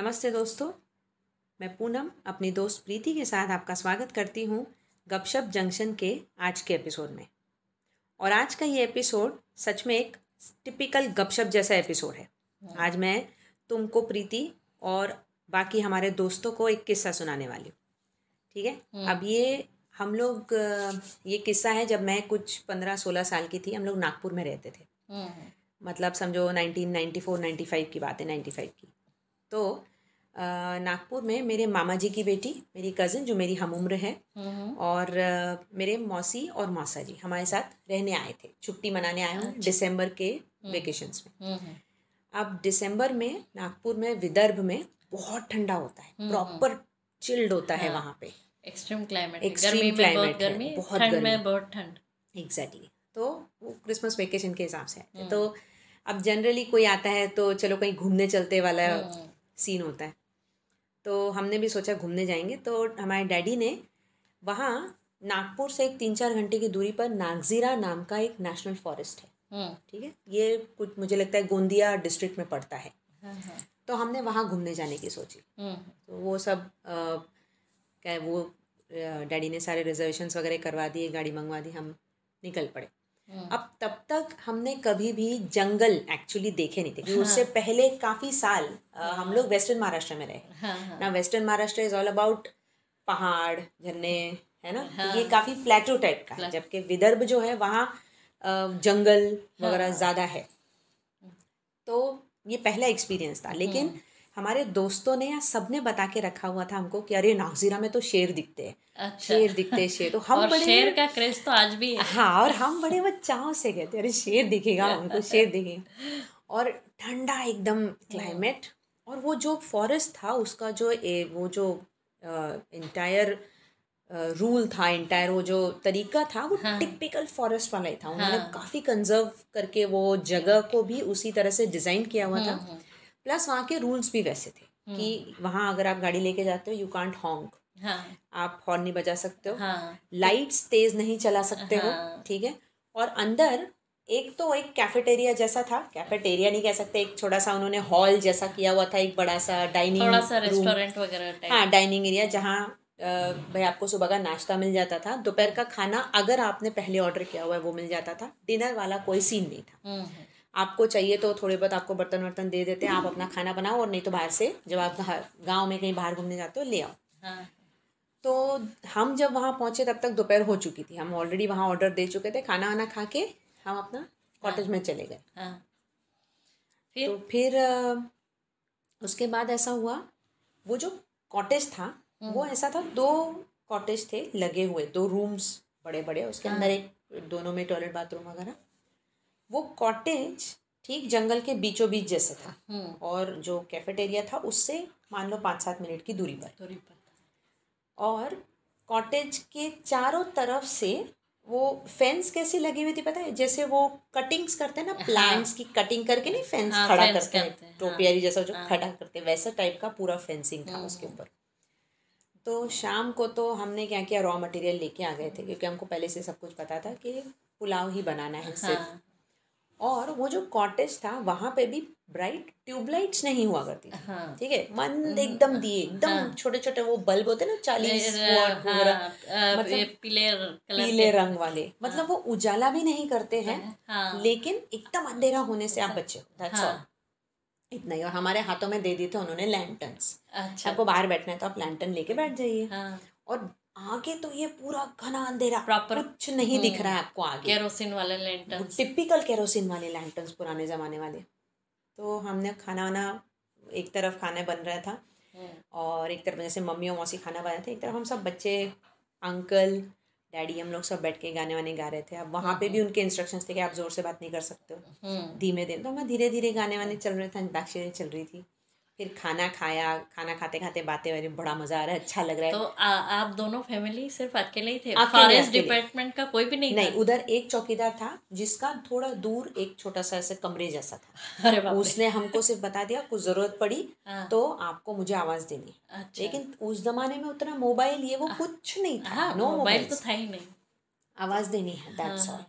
नमस्ते दोस्तों मैं पूनम अपनी दोस्त प्रीति के साथ आपका स्वागत करती हूँ गपशप जंक्शन के आज के एपिसोड में। और आज का ये एपिसोड सच में एक टिपिकल गपशप जैसा एपिसोड है। आज मैं तुमको प्रीति और बाकी हमारे दोस्तों को एक किस्सा सुनाने वाली हूँ। ठीक है? अब ये हम लोग ये किस्सा है जब मैं कुछ पंद्रह सोलह साल की थी हम लोग नागपुर में रहते थे। मतलब समझो nineteen ninety four ninety five की बात है नाइन्टी फाइव की। तो नागपुर में मेरे मामा जी की बेटी मेरी कज़न जो मेरी हम उम्र है और मेरे मौसी और मौसा जी हमारे साथ रहने आए थे छुट्टी मनाने आए हूँ दिसंबर के वेकेशंस में। अब दिसंबर में नागपुर में विदर्भ में बहुत ठंडा होता है प्रॉपर चिल्ड होता है वहाँ पे। एक्सट्रीम क्लाइमेट Extreme गर्मी में बहुत climate गर्मी बहुत गर्मी। बहुत ठंड। एग्जैक्टली तो वो क्रिसमस वेकेशन के हिसाब से आए थे तो अब जनरली कोई आता है तो चलो कहीं घूमने चलते वाला सीन होता है। तो हमने भी सोचा घूमने जाएँगे। तो हमारे डैडी ने वहाँ नागपुर से एक तीन चार घंटे की दूरी पर नागजीरा नाम का एक नेशनल फॉरेस्ट है। हम्म, ठीक है? ये कुछ मुझे लगता है गोंदिया डिस्ट्रिक्ट में पड़ता है। हाँ, हाँ, तो हमने वहाँ घूमने जाने की सोची। हम्म, तो वो सब क्या है वो डैडी ने सारे रिजर्वेशंस वगैरह करवा दिए गाड़ी मंगवा दी हम निकल पड़े। अब तब तक हमने कभी भी जंगल एक्चुअली देखे नहीं थे क्योंकि उससे पहले काफ़ी साल अ, हम लोग वेस्टर्न महाराष्ट्र में रहे। हाँ, हाँ, ना western Maharashtra is all about पहाड़ झरने है ना? तो ये काफ़ी प्लेटो टाइप का है जबकि विदर्भ जो है वहाँ जंगल वगैरह ज़्यादा है। तो ये पहला एक्सपीरियंस था लेकिन हमारे दोस्तों ने या सबने बता के रखा हुआ था हमको कि अरे नागजीरा में तो शेर दिखते हैं। अच्छा। शेर दिखते हैं शेर। तो हम और बड़े शेर का क्रेज तो आज भी है। हाँ और हम बड़े वो चाव से गए थे अरे शेर दिखेगा हमको शेर दिखेगा। और ठंडा एकदम क्लाइमेट और वो जो फॉरेस्ट था उसका जो ए, वो जो इंटायर रूल था इंटायर वो जो तरीका था वो हाँ। टिपिकल फॉरेस्ट वाला ही था। उन्होंने हाँ। काफ़ी कंजर्व करके वो जगह को भी उसी तरह से डिज़ाइन किया हुआ था। प्लस वहाँ के रूल्स भी वैसे थे कि वहाँ अगर आप गाड़ी लेके जाते हो यू कांट हॉन्ग हाँ। आप हॉर्न नहीं बजा सकते हो। हाँ। लाइट्स तेज नहीं चला सकते हो हाँ। ठीक है? और अंदर एक तो एक कैफेटेरिया जैसा था कैफेटेरिया नहीं कह सकते एक छोटा सा उन्होंने हॉल जैसा किया हुआ था एक बड़ा सा डाइनिंग थोड़ा सा रेस्टोरेंट वगैरह हाँ डाइनिंग एरिया जहाँ भाई आपको सुबह का नाश्ता मिल जाता था। दोपहर का खाना अगर आपने पहले ऑर्डर किया हुआ है वो मिल जाता था। डिनर वाला कोई सीन नहीं था। हम्म, आपको चाहिए तो थोड़े बहुत आपको बर्तन वर्तन दे देते हैं आप अपना खाना बनाओ और नहीं तो बाहर से जब आप गाँव में कहीं बाहर घूमने जाते हो ले आओ। हाँ। तो हम जब वहाँ पहुँचे तब तक दोपहर हो चुकी थी। हम ऑलरेडी वहाँ ऑर्डर दे चुके थे खाना वाना खा के हम अपना कॉटेज में चले गए। हाँ। तो फिर? फिर उसके बाद ऐसा हुआ वो जो कॉटेज था वो ऐसा था दो कॉटेज थे लगे हुए दो रूम्स बड़े बड़े उसके अंदर एक दोनों में टॉयलेट बाथरूम वगैरह। वो कॉटेज ठीक जंगल के बीचों बीच जैसे था। हम्म, और जो कैफेटेरिया था उससे मान लो पाँच सात मिनट की दूरी पर। थोड़ी पता और कॉटेज के चारों तरफ़ से वो फेंस कैसी लगी हुई थी पता है? जैसे वो कटिंग्स करते हैं ना प्लांट्स की कटिंग करके नहीं फेंस हाँ, खड़ा करते हैं हैं, टोपियारी जैसा जो हाँ, खड़ा करते हैं वैसा टाइप का पूरा फेंसिंग था उसके ऊपर। तो शाम को तो हमने क्या किया रॉ मटेरियल लेके आ गए थे क्योंकि हमको पहले से सब कुछ पता था कि पुलाव ही बनाना है सिर्फ़। हाँ और वो जो कॉटेज था वहाँ पे भी ब्राइट ट्यूबलाइट्स नहीं हुआ करती हाँ। ठीक है? मंद एकदम दिए एकदम छोटे छोटे वो बल्ब होते ना चालीस हाँ, वगैरह पीले पीले रंग वाले। मतलब वो उजाला भी नहीं करते हैं हाँ। लेकिन एकदम अंधेरा होने से आप बचे हो। दैट्स हाँ। इतना ही। और हमारे हाथों में दे दिए थे उन्होंने लैंटर्न्स अच्छा। आपको बाहर बैठना है तो आप लैंटर्न लेके बैठ जाइए। हाँ। और आगे तो ये पूरा घना अंधेरा। Proper- कुछ नहीं दिख रहा है आपको आगे। केरोसिन वाले लैंटर्न टिपिकल केरोसिन वाले लैंटर्न्स पुराने ज़माने वाले। तो हमने खाना वाना एक तरफ़ खाना बन रहा था और एक तरफ़ जैसे मम्मी और मौसी खाना बना थे एक तरफ़ हम सब बच्चे अंकल डैडी हम लोग सब बैठ के गाने वाने गा रहे थे। अब वहाँ पे भी उनके इंस्ट्रक्शंस थे कि आप ज़ोर से बात नहीं कर सकते हो। हम्म। धीमे धीमे तो मैं धीरे धीरे गाने वाने चल रहे थे अंताक्षरी चल रही थी। फिर खाना खाया खाना खाते खाते बातें वातें बड़ा मज़ा आ रहा है अच्छा लग रहा है। तो आ, आप दोनों फैमिली सिर्फ़ अकेले ही थे? फॉरेस्ट डिपार्टमेंट का कोई भी नहीं नहीं उधर एक चौकीदार था जिसका थोड़ा दूर एक छोटा सा ऐसे कमरे जैसा था। अरे उसने हमको सिर्फ़ बता दिया कुछ ज़रूरत पड़ी हाँ। तो आपको मुझे आवाज़ देनी। अच्छा। लेकिन उस जमाने में उतना मोबाइल ये वो कुछ नहीं था। हाँ नो मोबाइल मोबाइल तो था ही नहीं। आवाज़ देनी है दैट्स ऑल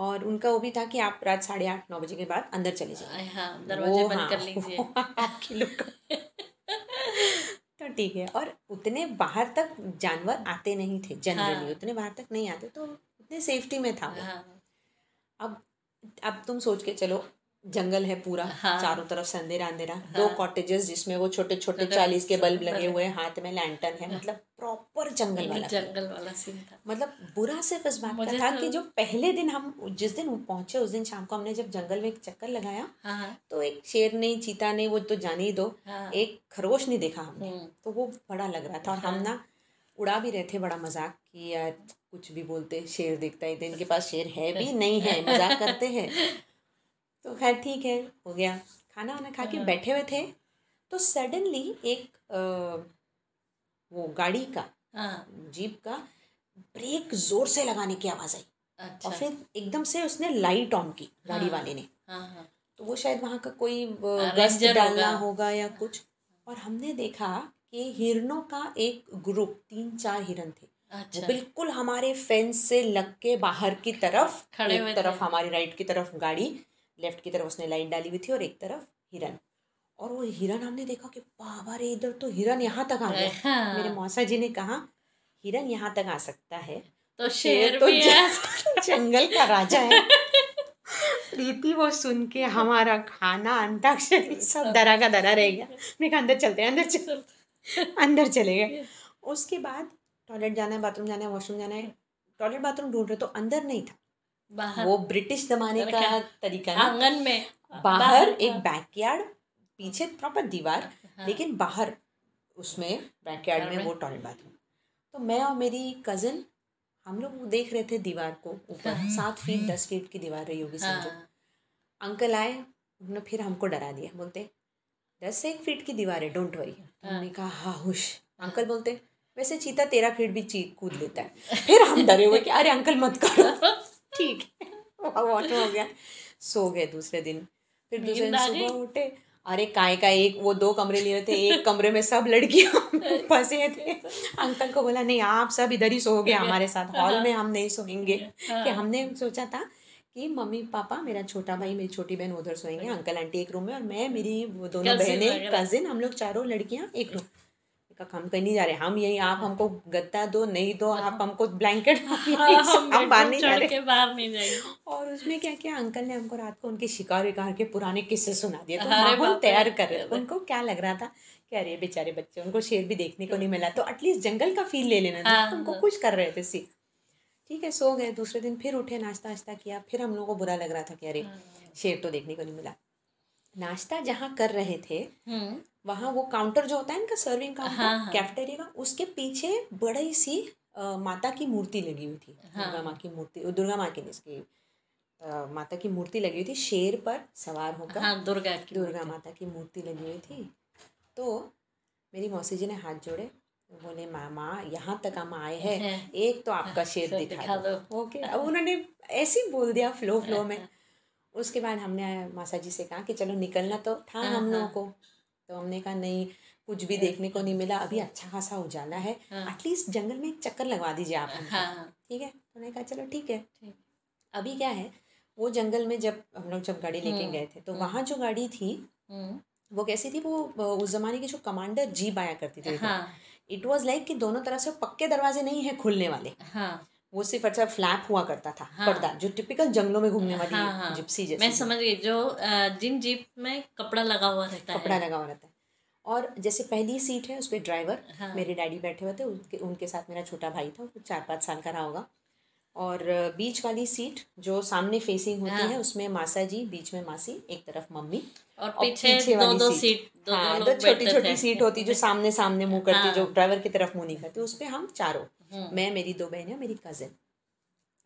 और उनका वो भी था कि आप रात साढ़े आठ नौ बजे के बाद अंदर चले जाए हाँ दरवाजे बंद हाँ, कर लीजिए। तो आपकी लुक ठीक है और उतने बाहर तक जानवर आते नहीं थे जनरली हाँ। उतने बाहर तक नहीं आते तो उतने सेफ्टी में था हाँ। अब अब तुम सोच के चलो जंगल है पूरा हाँ। चारों तरफ़ से अंधेरा। अंधेरा दो हाँ। कॉटेजेस जिसमें वो छोटे छोटे चालीस के बल्ब लगे हुए हैं हाथ में लैंटन है मतलब प्रॉपर जंगल वाला जंगल वाला सीन था। मतलब बुरा सिर्फ़ इस बात का था तो- कि जो पहले दिन हम जिस दिन पहुँचे उस दिन शाम को हमने जब जंगल में एक चक्कर लगाया हाँ हाँ। तो एक शेर नहीं चीता नहीं वो तो जाने ही दो हाँ। एक खरगोश नहीं देखा हमने। हम्म, तो वो बड़ा लग रहा था और हम ना उड़ा भी रहे थे बड़ा मज़ाक कि यार कुछ भी बोलते शेर देखता है इनके पास शेर है भी नहीं है मज़ाक करते हैं। तो खैर ठीक है हो गया। खाना वाना खा के हाँ। बैठे हुए थे। तो सडनली एक अ, वो गाड़ी का हाँ। जीप का ब्रेक ज़ोर से लगाने की आवाज़ आई। अच्छा। और फिर एकदम से उसने लाइट ऑन की गाड़ी हाँ। वाले ने। तो वो शायद वहाँ का कोई गश्त डालना होगा। या कुछ। और हमने देखा कि हिरनों का एक ग्रुप तीन चार हिरन थे। वो अच्छा। बिल्कुल हमारे फेंस से लग के बाहर की तरफ़ खड़े तरफ़। हमारी राइट की तरफ़ गाड़ी लेफ़्ट की तरफ़ उसने लाइन डाली हुई थी और एक तरफ़ हिरन। और वो हिरन हमने देखा कि बाबा रे इधर तो हिरन यहाँ तक आ गया। हाँ। मेरे मौसा जी ने कहा हिरन यहाँ तक आ सकता है तो शेर तो भी ज- है जंगल का राजा है। प्रीति वो सुन के हमारा खाना अंताक्षरी सब दरा का दरा रह गया। मैं कहा अंदर चलते हैं अंदर चल अंदर चले गए। उसके बाद टॉयलेट जाना है बाथरूम जाना है वॉशरूम जाना है। टॉयलेट बाथरूम ढूंढ रहे तो अंदर नहीं था। बाहर। वो ब्रिटिश जमाने का तरीका ना? आँगन में। बाहर एक हाँ, बैकयार्ड पीछे प्रॉपर दीवार हाँ, लेकिन बाहर उसमें बैकयार्ड में। वो टॉयलेट बाथरूम तो मैं और मेरी कज़न हम लोग देख रहे थे दीवार को ऊपर हाँ। सात फीट दस फीट की दीवार रही होगी समझो। अंकल आए उन्होंने फिर हमको डरा दिया बोलते दस से एक फीट की दीवार है डोंट वरी हमने कहा हाँ हुश। अंकल बोलते वैसे चीता तेरह फीट भी ची कूद लेता है। फिर हम डरे हुए कि अरे अंकल मत करो। ठीक। है वॉटर हो गया। सो गए दूसरे दिन। फिर दूसरे दिन? सुबह उठे। अरे काय का एक वो दो कमरे लिए थे एक कमरे में सब लड़कियाँ फंसे थे। अंकल को बोला नहीं आप सब इधर ही सोओगे हमारे साथ। हॉल में हम नहीं सोएँगे। हाँ। कि हमने सोचा था कि मम्मी पापा मेरा छोटा भाई मेरी छोटी बहन उधर सोएँगे अंकल आंटी एक रूम में और मैं मेरी वो दोनों बहनें कजिन हम लोग चारों लड़कियाँ एक रूम कहा हम कहीं नहीं जा रहे। हम यही आप हमको गद्दा दो नहीं दो आप हमको ब्लैंकेट हाँ, हम बाहर नहीं जा रहे। बाहर नहीं जाएँगे और उसमें क्या किया? अंकल ने हमको रात को उनके शिकार विकार के पुराने किस्से सुना दिए। तो तैयार कर रहे। थे उनको क्या लग रहा था कि अरे बेचारे बच्चे उनको शेर भी देखने को नहीं मिला। तो एटलीस्ट जंगल का फील ले लेना था। हाँ, उनको हाँ। खुश कर रहे थे सी ठीक है सो गए। दूसरे दिन फिर उठे नाश्ता वाश्ता किया। फिर हम लोगों को बुरा लग रहा था कि अरे शेर तो देखने को नहीं मिला। नाश्ता जहाँ कर रहे थे हम्म। वहाँ वो काउंटर जो होता है इनका सर्विंग हाँ, काउंटर हाँ। कैफेटेरिया का उसके पीछे बड़ी सी अ, माता की मूर्ति लगी हुई थी हाँ। दुर्गा माँ की मूर्ति दुर्गा माँ की नहीं इसकी माता की मूर्ति लगी हुई थी शेर पर सवार होकर हाँ दुर्गा की दुर्गा माता की मूर्ति लगी हुई थी तो मेरी मौसी जी ने हाथ जोड़े बोले मामा यहाँ तक हम आए हैं हैं। एक तो आपका शेर शेर दिखा दिखा दो ओके अब उन्होंने ऐसे ही बोल दिया फ्लो फ्लो में उसके बाद हमने मासा जी से कहा कि चलो निकलना तो था हाँ, हम लोगों हाँ। को तो हमने कहा नहीं कुछ भी देखने को नहीं मिला अभी अच्छा खासा उजाला है। एटलीस्ट हाँ। जंगल में एक चक्कर लगवा दीजिए आप हाँ। ठीक है? तो कहा चलो ठीक है। ठीक। अभी क्या है वो जंगल में जब हम लोग जब गाड़ी लेके हम्म, गए थे तो हम्म। वहाँ जो गाड़ी थी हम्म, वो कैसी थी वो उस जमाने की जो कमांडर जीप आया करती थी इट वॉज़ लाइक कि दोनों तरफ़ से पक्के दरवाजे नहीं है खुलने वाले। हाँ। वो सिर्फ़ अच्छा फ्लैप हुआ करता था हाँ। पर्दा जो टिपिकल जंगलों में घूमने वाली हाँ, हाँ। जिप्सी जैसी मैं समझ गई जो जिन जीप में कपड़ा लगा हुआ रहता कपड़ा है लगा हुआ रहता है और जैसे पहली सीट है उस पर ड्राइवर हाँ। मेरे डैडी बैठे हुए थे उनके उनके साथ मेरा छोटा भाई था वो चार पाँच साल का रहा होगा और बीच वाली सीट जो सामने फेसिंग होती हाँ। है उसमें मासा जी बीच में मासी एक तरफ़ मम्मी और और पीछे, पीछे दो दो सीट। दो हाँ दो दो छोटी छोटी सीट होती जो सामने सामने मुँह करती हाँ। जो ड्राइवर की तरफ़ मुँह नहीं करती उस पर हम चारों मैं मेरी दो बहनें मेरी कजिन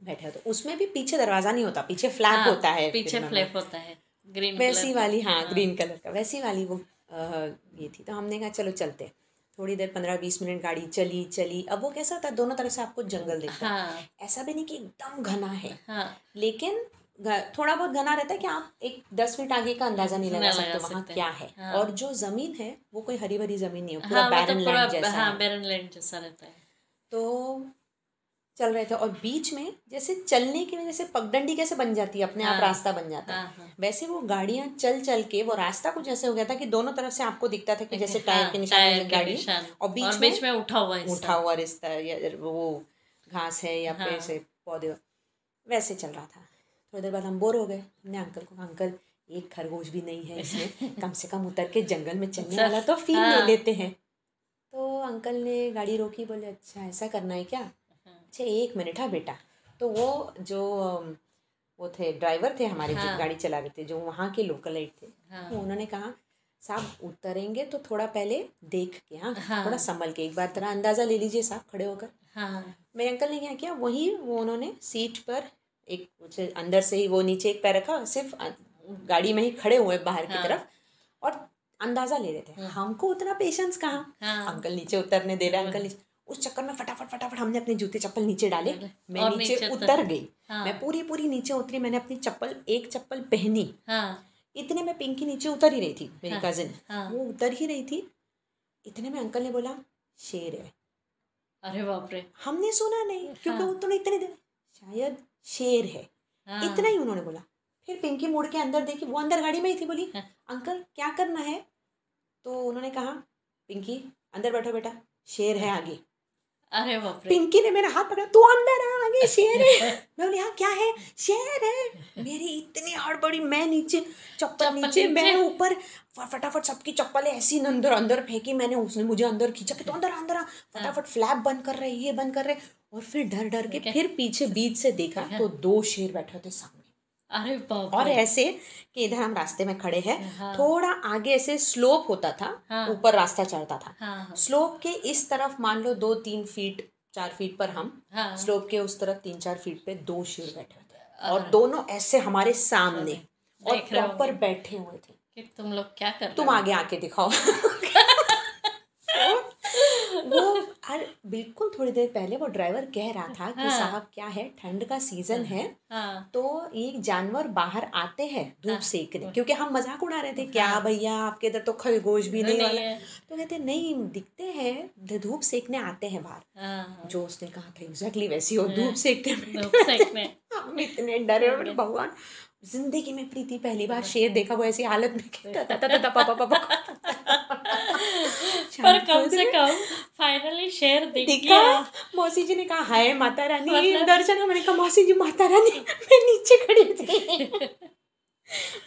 बैठे होते। उसमें भी पीछे दरवाज़ा नहीं होता पीछे फ्लैप हाँ, होता है पीछे फ्लैप होता है ग्रीन वैसी वाली हाँ ग्रीन कलर का वैसी वाली वो ये थी। तो हमने कहा चलो चलते हैं। थोड़ी देर पंद्रह बीस मिनट गाड़ी चली चली। अब वो कैसा होता है दोनों तरफ़ से आपको जंगल दिखता है। हाँ। ऐसा भी नहीं कि एकदम घना है। हाँ। लेकिन थोड़ा बहुत घना रहता है कि आप एक दस फीट आगे का अंदाज़ा नहीं लगा सकते वहाँ क्या है। हाँ। और जो ज़मीन है वो कोई हरी भरी ज़मीन नहीं है पूरा हाँ बैरन मतलब लैंड जैसा हाँ है। बैरन लैंड जैसा रहता है। तो चल रहे थे और बीच में जैसे चलने की वजह से पगडंडी कैसे बन जाती है अपने आप हाँ। रास्ता बन जाता है। हाँ हाँ। वैसे वो गाड़ियाँ चल चल के वो रास्ता कुछ ऐसे हो गया था कि दोनों तरफ़ से आपको दिखता था कि जैसे टायर के निशान गाड़ी और बीच बीच में उठा हुआ उठा हुआ रिश्ता या वो घास है या हाँ। पेड़ से पौधे वैसे चल रहा था। थोड़ी देर बाद हम बोर हो गए हमने अंकल को अंकल एक खरगोश भी नहीं है इसमें कम से कम उतर के जंगल में चलने वाला तो फील ले हाँ। लेते हैं तो अंकल ने गाड़ी रोकी बोले अच्छा ऐसा करना है क्या अच्छा एक मिनट हाँ बेटा तो वो जो वो थे ड्राइवर थे हमारे हाँ। जो हाँ। गाड़ी चला रहे थे जो वहाँ के लोकल एड थे हाँ तो उन्होंने कहा साहब उतरेंगे तो थोड़ा पहले देख के हाँ हाँ। थोड़ा संभल के एक बार तरह अंदाज़ा ले लीजिए साहब खड़े होकर हाँ मेरे अंकल ने क्या किया वही वो उन्होंने सीट पर एक कुछ अंदर से ही वो नीचे एक पैर रखा सिर्फ़ गाड़ी में ही खड़े हुए बाहर हाँ. की। तरफ़ और अंदाज़ा ले रहे थे हाँ। हमको उतना पेशेंस कहाँ? हाँ। अंकल नीचे उतरने दे रहे हैं, अंकल नीचे। उस चक्कर में फटाफट फटाफट हमने अपने जूते चप्पल नीचे डाले मैं नीचे नीचे उतर उतर- गई। हाँ। मैं पूरी पूरी नीचे उतरी मैंने अपनी चप्पल एक चप्पल पहनी। हाँ। इतने में पिंकी नीचे उतर ही रही थी मेरी हाँ, कजिन हाँ। वो उतर ही रही थी। इतने में अंकल ने बोला शेर है। अरे बाप रे। हमने सुना नहीं क्योंकि हाँ। वो तो इतने देर शायद शेर है। हाँ। इतना ही उन्होंने बोला। फिर पिंकी मुड़ के अंदर देखी वो अंदर गाड़ी में ही थी बोली हाँ। अंकल क्या करना है? तो उन्होंने कहा पिंकी अंदर बैठो बेटा शेर है आगे। अरे बाप पिंकी ने मेरा हाथ पकड़ा तू अंदर आ आगे शेर है। मैं बोली हाँ क्या है? शेर है? मेरी इतनी हड़बड़ी मैं नीचे चप्पल नीचे मैं ऊपर फटाफट सबकी चप्पलें ऐसी अंदर अंदर फेंकी मैंने उसने मुझे अंदर खींचा कि तो अंदर अंदर आ। फटाफट फ्लैप बंद कर रहे ये बंद कर रहे। और फिर डर डर के फिर पीछे बीच से देखा तो दो शेर बैठे थे सामने। अरे और ऐसे कि इधर हम रास्ते में खड़े हैं हाँ। थोड़ा आगे ऐसे स्लोप होता था ऊपर हाँ। ऊपर रास्ता चढ़ता था। हाँ हाँ। स्लोप के इस तरफ़ मान लो दो तीन फीट चार फीट पर हम हाँ। स्लोप के उस तरफ़ तीन चार फीट पे दो शेर बैठे थे। और दोनों ऐसे हमारे सामने और। प्रॉपर बैठे हुए थे। कि तुम लोग क्या कर तुम आगे आके दिखाओ। अरे बिल्कुल थोड़ी देर पहले वो ड्राइवर कह रहा था कि हाँ। साहब क्या है? ठंड का सीज़न है। हाँ तो ये जानवर बाहर आते हैं धूप सेकने क्योंकि हम मज़ाक उड़ा रहे थे क्या भैया आपके इधर तो खरगोश भी नहीं नहीं वाला। है। तो कहते नहीं दिखते हैं धूप सेकने आते हैं बाहर। हाँ जो उसने कहा था एग्जैक्टली वैसी हो धूप सेकते सेकने हम इतने डरे और भगवान ज़िंदगी में प्रीति पहली बार शेर देखा वो ऐसी हालत में पर कम से कम फाइनली शेर दिख गया। मौसी जी ने कहा हाय माता रानी मतलब- दर्शन हमने कहा मौसी जी माता रानी मैं नीचे खड़ी थी।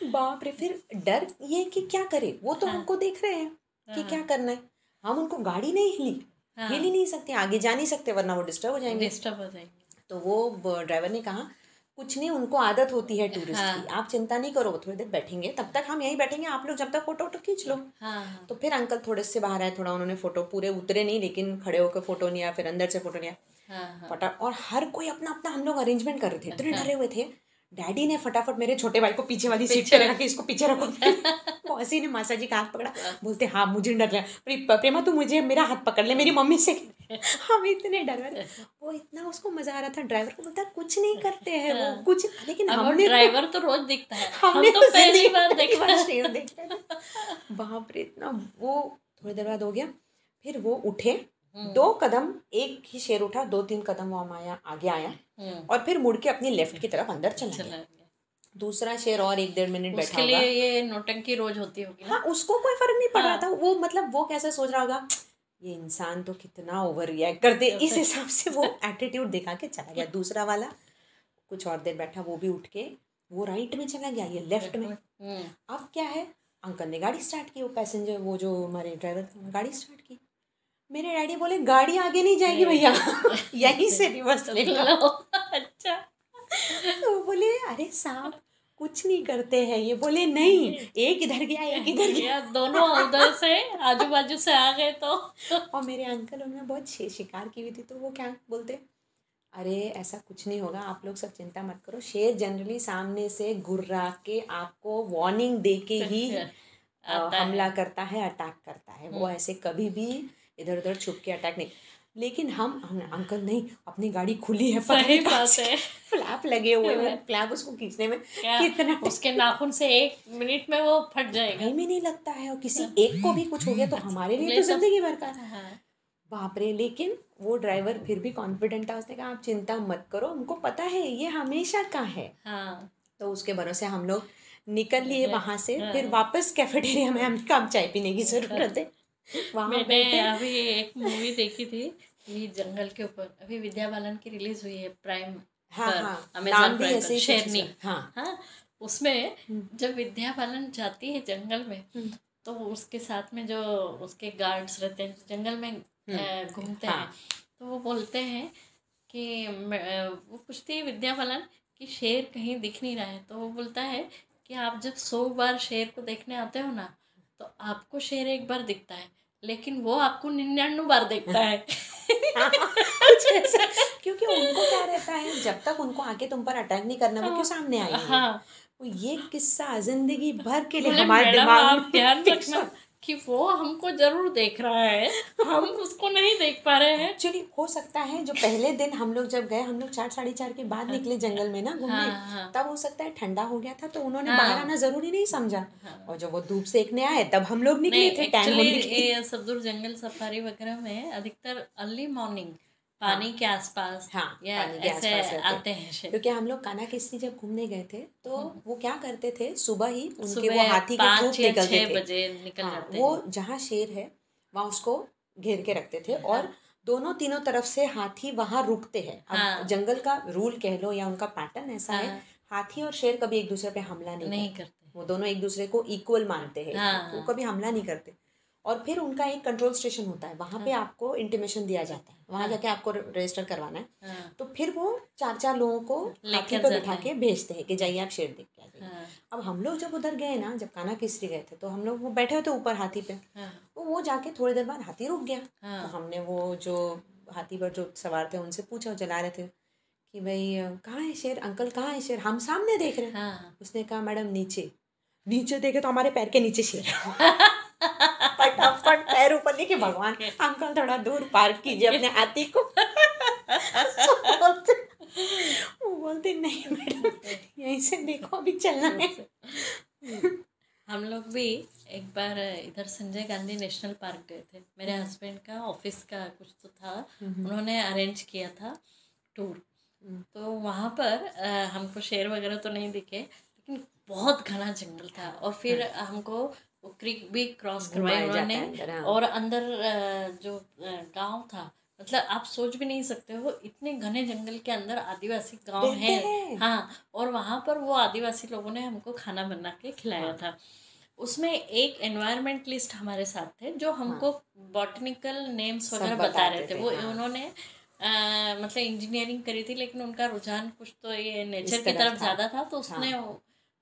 बाप रे फिर डर ये कि क्या करे? वो तो हाँ। हमको देख रहे हैं कि हाँ। क्या करना है। हम उनको गाड़ी नहीं हिली हाँ। हिल ही नहीं सकते आगे जा नहीं सकते वरना वो डिस्टर्ब हो जाएँगे। डिस्टर्ब हो जाएँगे। तो वो ड्राइवर ने कहा कुछ नहीं उनको आदत होती है टूरिस्ट हाँ। की। आप चिंता नहीं करो थोड़ी देर बैठेंगे। तब तक हम यहीं बैठेंगे आप लोग जब तक फ़ोटो वोटो खींच लो। हाँ हाँ। तो फिर अंकल थोड़े से बाहर आए थोड़ा उन्होंने फ़ोटो पूरे उतरे नहीं लेकिन खड़े होकर फ़ोटो लिया फिर अंदर से फ़ोटो लिया। हाँ हाँ। पटा और हर कोई अपना अपना हम लोग अरेंजमेंट कर रहे थे इतने डरे हुए थे। डैडी ने फटाफट मेरे छोटे भाई को पीछे वाली सीट पे रखा कि इसको पीछे रखो। मौसी ने मासा जी का हाथ पकड़ा? बोलते हाँ मुझे डर रहा। है प्रेमा तू मुझे मेरा हाथ पकड़ ले मेरी मम्मी से हम इतने डर रहे वो इतना उसको मज़ा आ रहा था ड्राइवर को बोलता कुछ नहीं करते हैं वो कुछ लेकिन हमने ड्राइवर तो रोज दिखता है। हमने तो तो पहली बार देखा शेर देखा बाप रे इतना वो थोड़ी देर बाद हो गया। फिर वो उठे दो कदम एक ही शेर उठा दो तीन कदम वो आया आगे आया हम्म, और फिर मुड़ के अपनी लेफ़्ट की तरफ़ अंदर चला गया। दूसरा शेर और एक डेढ़ मिनट बैठा उसके लिए ये नोटंकी रोज होती होगी हाँ उसको कोई फ़र्क नहीं पड़ रहा हाँ। था। वो मतलब वो कैसे सोच रहा होगा ये इंसान तो कितना ओवर रिएक्ट कर दे। इस हिसाब से वो एटीट्यूड दिखा के चला गया। दूसरा वाला कुछ और देर बैठा वो भी उठ के वो राइट में चला गया ये लेफ़्ट में। हम्म, अब क्या है? अंकल ने गाड़ी स्टार्ट की वो पैसेंजर वो जो हमारे ड्राइवर थे गाड़ी स्टार्ट की। मेरे डैडी बोले गाड़ी आगे नहीं जाएगी भैया। यहीं से रिवर्स ले लो। अच्छा। तो बोले अरे साहब कुछ नहीं करते हैं। ये बोले नहीं एक इधर गया एक इधर गया। दोनों उधर से आजू बाजू से आ गए तो। और मेरे अंकल उन्होंने बहुत शिकार की हुई थी तो वो क्या बोलते अरे ऐसा कुछ नहीं होगा आप लोग सब चिंता मत करो। शेर जनरली सामने से गुर्रा के आपको वार्निंग दे के ही। हमला करता है अटैक करता है। वो ऐसे कभी भी इधर उधर छुप के अटैक नहीं। लेकिन हम हम अंकल नहीं अपनी गाड़ी खुली है सही बात है। फ्लैप लगे हुए हैं। फ्लैप उसको खींचने में कितना उसके नाखून से एक मिनट में वो फट जाएगा। टाइम ही नहीं लगता है और किसी एक को भी कुछ हो गया तो हमारे लिए तो ज़िंदगी भर का हाँ, बाप रे लेकिन वो ड्राइवर फिर भी कॉन्फिडेंट था। उसने कहा आप चिंता मत करो हमको पता है ये हमेशा का है। हाँ। तो उसके भरोसे हम लोग निकल लिए हाँ, वहाँ से। हाँ। फिर वापस कैफेटेरिया में कहा अब चाय पीने की ज़रूरत है। मैंने अभी एक मूवी देखी थी ये जंगल के ऊपर। अभी विद्या बालन की रिलीज़ हुई है प्राइम हाँ पर, हाँ। अमेज़न प्राइम पर, शेरनी हाँ हाँ। उसमें हम्म। जब विद्या बालन जाती है जंगल में हम्म। तो उसके साथ में जो उसके गार्ड्स रहते हैं जंगल में घूमते हाँ। हैं तो वो बोलते हैं कि वो पूछती है विद्या बालन कि शेर कहीं दिख नहीं रहा है। तो वो बोलता है कि आप जब सौ बार शेर को देखने आते हो ना तो आपको शेर एक बार दिखता है। लेकिन वो आपको निन्यानवे बार देखता है। क्योंकि उनको क्या रहता है जब तक उनको आके तुम पर अटैक नहीं करना वो क्यों सामने आई हाँ। वो ये किस्सा ज़िंदगी भर के लिए हमारे दिमाग में ध्यान रखना। कि वो हमको ज़रूर देख रहा है हम उसको नहीं देख पा रहे हैं एक्चुअली हो सकता है जो पहले दिन हम लोग जब गए हम लोग चार साढ़े चार के बाद निकले जंगल में ना घूमने हाँ, हाँ। तब हो सकता है ठंडा हो गया था तो उन्होंने हाँ। बाहर आना ज़रूरी नहीं समझा हाँ। और जब वो धूप सेकने आए तब हम लोग निकले थे जंगल सफारी वगैरह में अधिकतर अर्ली मॉर्निंग पानी के आसपास। हाँ, या पानी के ऐसे आसपास आते हैं क्योंकि हम लोग काना किस्ती जब घूमने गए थे तो वो क्या करते थे सुबह ही उनके वो हाथी के ग्रुप निकलते थे। बजे निकल हाँ, जाते वो जहाँ शेर है वहाँ उसको घेर के रखते थे और दोनों तीनों तरफ़ से हाथी वहाँ रुकते हैं। हाँ। जंगल का रूल कह लो या उनका पैटर्न ऐसा है हाँ। हाथी और शेर कभी एक दूसरे पे हमला नहीं, नहीं करते। वो दोनों एक दूसरे को इक्वल मानते हैं। हाँ, वो हाँ। कभी हमला नहीं करते। और फिर उनका एक कंट्रोल स्टेशन होता है वहाँ पे आपको इंटीमेशन दिया जाता है। वहाँ हाँ। जाके आपको रजिस्टर करवाना है। हाँ, तो फिर वो चार चार लोगों को हाथी लेकर पे जाते बिठा के भेजते हैं कि जाइए आप शेर देख के आ जाइए। हाँ, अब हम लोग जब उधर गए ना जब काना किस्ती गए थे तो हम लोग वो बैठे हुए थे ऊपर हाथी पे। हाँ, तो वो जाके थोड़ी देर बाद हाथी रुक गया। तो हाँ, हमने वो जो हाथी पर जो सवार थे उनसे पूछा चला रहे थे कि भाई कहाँ है शेर? अंकल कहाँ है शेर? हम सामने देख रहे हैं। हाँ, उसने कहा मैडम नीचे। नीचे देखे तो हमारे पैर के नीचे शेर पैर ऊपर लेके भगवान अंकल थोड़ा दूर पार्क कीजिए अपने हाथी को। बोलते वो बोलते नहीं मैडम यहीं से देखो अभी चलना है। हम लोग भी एक बार इधर संजय गांधी नेशनल पार्क गए थे। मेरे हस्बैंड का ऑफ़िस का कुछ तो था। उन्होंने अरेंज किया था टूर हम्म। तो वहाँ पर हमको शेर वगैरह तो नहीं दिखे लेकिन बहुत घना जंगल था। और फिर हमको वो क्रिक भी क्रॉस जाता उन्होंने है हाँ। और अंदर जो गाँव था मतलब आप सोच भी नहीं सकते हो इतने घने जंगल के अंदर आदिवासी गाँव है हाँ और वहाँ पर वो आदिवासी लोगों ने हमको खाना बना के खिलाया हाँ। था उसमें एक एनवायरमेंटलिस्ट हमारे साथ थे जो हमको हाँ। बॉटनिकल नेम्स वगैरह बता बताते रहे थे थे, वो हाँ। उन्होंने मतलब इंजीनियरिंग करी थी लेकिन उनका रुझान कुछ तो ये नेचर की तरफ़ तरफ़ ज़्यादा था तो उसने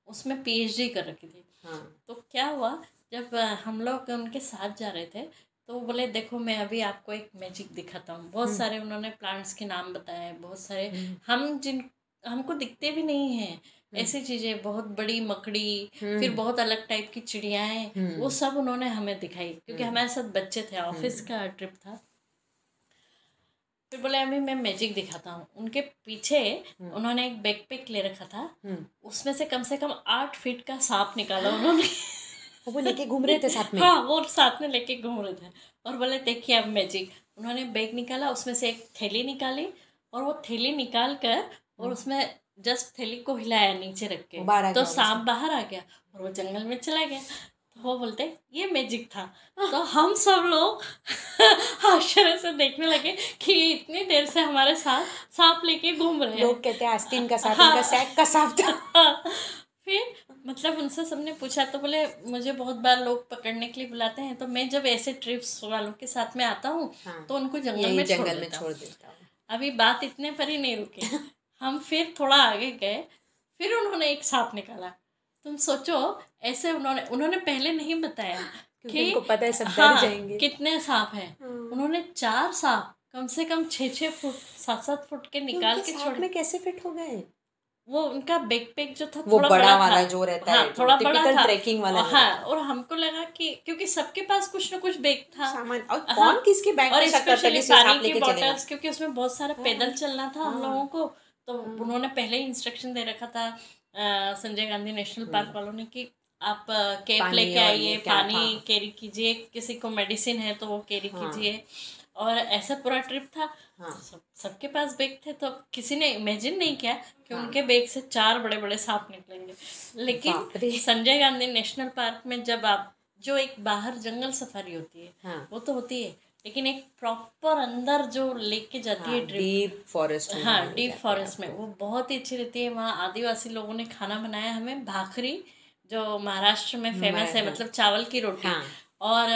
उसमें पीएचडी कर रखी थी। हाँ। तो क्या हुआ जब हम लोग उनके साथ जा रहे थे तो वो बोले देखो मैं अभी आपको एक मैजिक दिखाता हूँ। बहुत सारे उन्होंने प्लांट्स के नाम बताए बहुत सारे हम जिन हमको दिखते भी नहीं हैं। ऐसी चीज़ें बहुत बड़ी मकड़ी फिर बहुत अलग टाइप की चिड़ियाएँ वो सब उन्होंने हमें दिखाई क्योंकि हमारे साथ बच्चे थे ऑफ़िस का ट्रिप था। फिर बोले अभी मैं मैजिक दिखाता हूँ। उनके पीछे उन्होंने एक बैकपैक ले रखा था। हम्म। उसमें से कम से कम आठ फीट का सांप निकाला उन्होंने। वो लेके घूम रहे थे साथ में? हाँ वो साथ में लेके घूम रहे थे। और बोले देखिए अब मैजिक उन्होंने बैग निकाला उसमें से एक थैली निकाली और वो थैली निकाल कर और उसमें जस्ट थैली को हिलाया नीचे रख के। तो सांप बाहर आ गया और वो जंगल में चला गया। तो वो बोलते ये मैजिक था। तो हम सब लोग आश्चर्य से देखने लगे कि ये इतनी देर से हमारे साथ सांप लेके घूम रहे हैं। लोग कहते हैं आस्तीन का सांप हाँ। सैक का सांप था। फिर मतलब उनसे सबने पूछा तो बोले मुझे बहुत बार लोग पकड़ने के लिए बुलाते हैं तो मैं जब ऐसे ट्रिप्स वालों के साथ में आता हूँ हाँ। तो उनको जंगल में छोड़ जंगल में छोड़ देता हूँ। अभी बात इतने पर ही नहीं रुके। हम फिर थोड़ा आगे गए फिर उन्होंने एक सांप निकाला। तुम सोचो ऐसे उन्होंने उन्होंने पहले नहीं बताया उनको पता है सब हाँ, जाएँगे। कितने सांप हैं। हाँ। उन्होंने चार सांप कम से कम छः छः फुट सात सात फुट के निकाल के छोड़े में कैसे फिट हो गए? वो उनका बैकपैक जो था वो थोड़ा बड़ा वाला जो रहता हाँ, है थोड़ा बड़ा था। ट्रैकिंग वाला हाँ। और हमको लगा कि क्योंकि सबके पास कुछ ना कुछ बैग था। सामान और हाँ, कौन किसके बैग और स्पेशली पानी की बॉटल्स क्योंकि उसमें बहुत सारा पैदल चलना था हम हाँ। लोगों को। तो उन्होंने पहले ही इंस्ट्रक्शन दे रखा था संजय गांधी नेशनल पार्क वालों ने कि आप कैप लेके आइए पानी। कैरी कीजिए किसी को मेडिसिन है तो वो कैरी हाँ। कीजिए। और ऐसा पूरा ट्रिप था। हाँ। सब सबके पास बैग थे तो किसी ने इमेजिन नहीं किया कि हाँ। उनके बैग से चार बड़े बड़े सांप निकलेंगे। लेकिन संजय गांधी नेशनल पार्क में जब आप जो एक बाहर जंगल सफारी होती है हाँ। वो तो होती है। लेकिन एक प्रॉपर अंदर जो लेके जाती है डीप फॉरेस्ट में हाँ डीप फॉरेस्ट में वो बहुत ही अच्छी रहती है वहाँ आदिवासी लोगों ने खाना बनाया हमें भाखरी जो महाराष्ट्र में फ़ेमस है हाँ। मतलब चावल की रोटी हाँ। और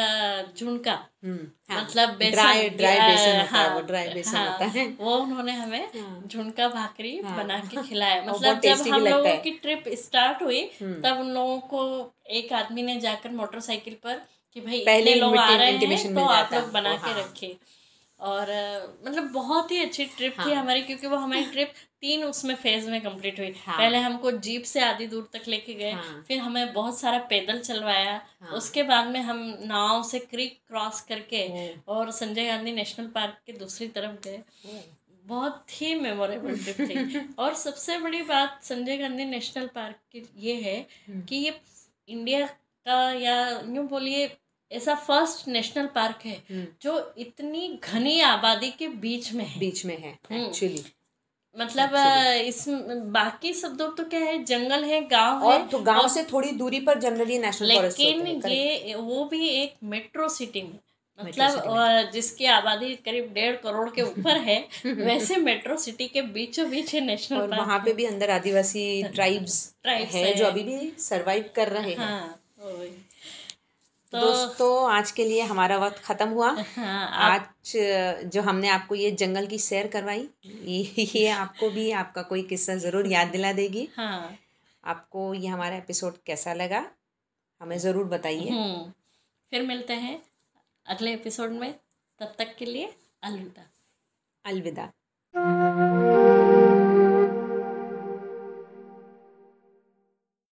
झुणका हम्म, हाँ, मतलब बेसन ड्राई ड्राई बेसन होता है हाँ, वो ड्राई बेसन हाँ, होता है वो उन्होंने हमें हाँ। झुणका भाकरी हाँ। बना के खिलाया मतलब जब हम लोगों की ट्रिप स्टार्ट हुई हम्म। तब उन लोगों को एक आदमी ने जाकर मोटरसाइकिल पर कि भाई पहले लोग आ रहे हैं तो आप लोग बना के हाँ। रखिए और मतलब बहुत ही अच्छी ट्रिप थी हाँ। हमारी क्योंकि वो हमारी ट्रिप तीन उसमें फ़ेज़ में कंप्लीट हुई हाँ। पहले हमको जीप से आधी दूर तक लेके गए हाँ। फिर हमें बहुत सारा पैदल चलवाया हाँ। उसके बाद में हम नाव से क्रीक क्रॉस करके और संजय गांधी नेशनल पार्क के दूसरी तरफ़ गए बहुत ही मेमोरेबल ट्रिप थी और सबसे बड़ी बात संजय गांधी नेशनल पार्क की ये है हम्म। कि ये इंडिया का या यूँ बोलिए ऐसा फ़र्स्ट नेशनल पार्क है हम्म, जो इतनी घनी आबादी के बीच में है। बीच में है हम्म। एक्चुअली मतलब इस बाकी शब्दों तो क्या है जंगल है गाँव और है तो गाँव से थोड़ी दूरी पर जनरली नेशनल लेकिन ये वो भी एक मेट्रो सिटी में। मतलब जिसकी आबादी करीब डेढ़ करोड़ के ऊपर है वैसे मेट्रो सिटी के बीचों बीच है नेशनल और वहाँ पे भी अंदर आदिवासी ट्राइब्स ट्राइब्स है है। जो अभी भी सरवाइव कर रहे हैं। हाँ। तो दोस्तों आज के लिए हमारा वक्त खत्म हुआ। हाँ आप आज जो हमने आपको ये जंगल की सैर करवाई ये ये आपको भी आपका कोई किस्सा ज़रूर याद दिला देगी। हाँ। आपको ये हमारा एपिसोड कैसा लगा हमें ज़रूर बताइए। हम्म। फिर मिलते हैं अगले एपिसोड में। तब तक के लिए अलविदा। अलविदा।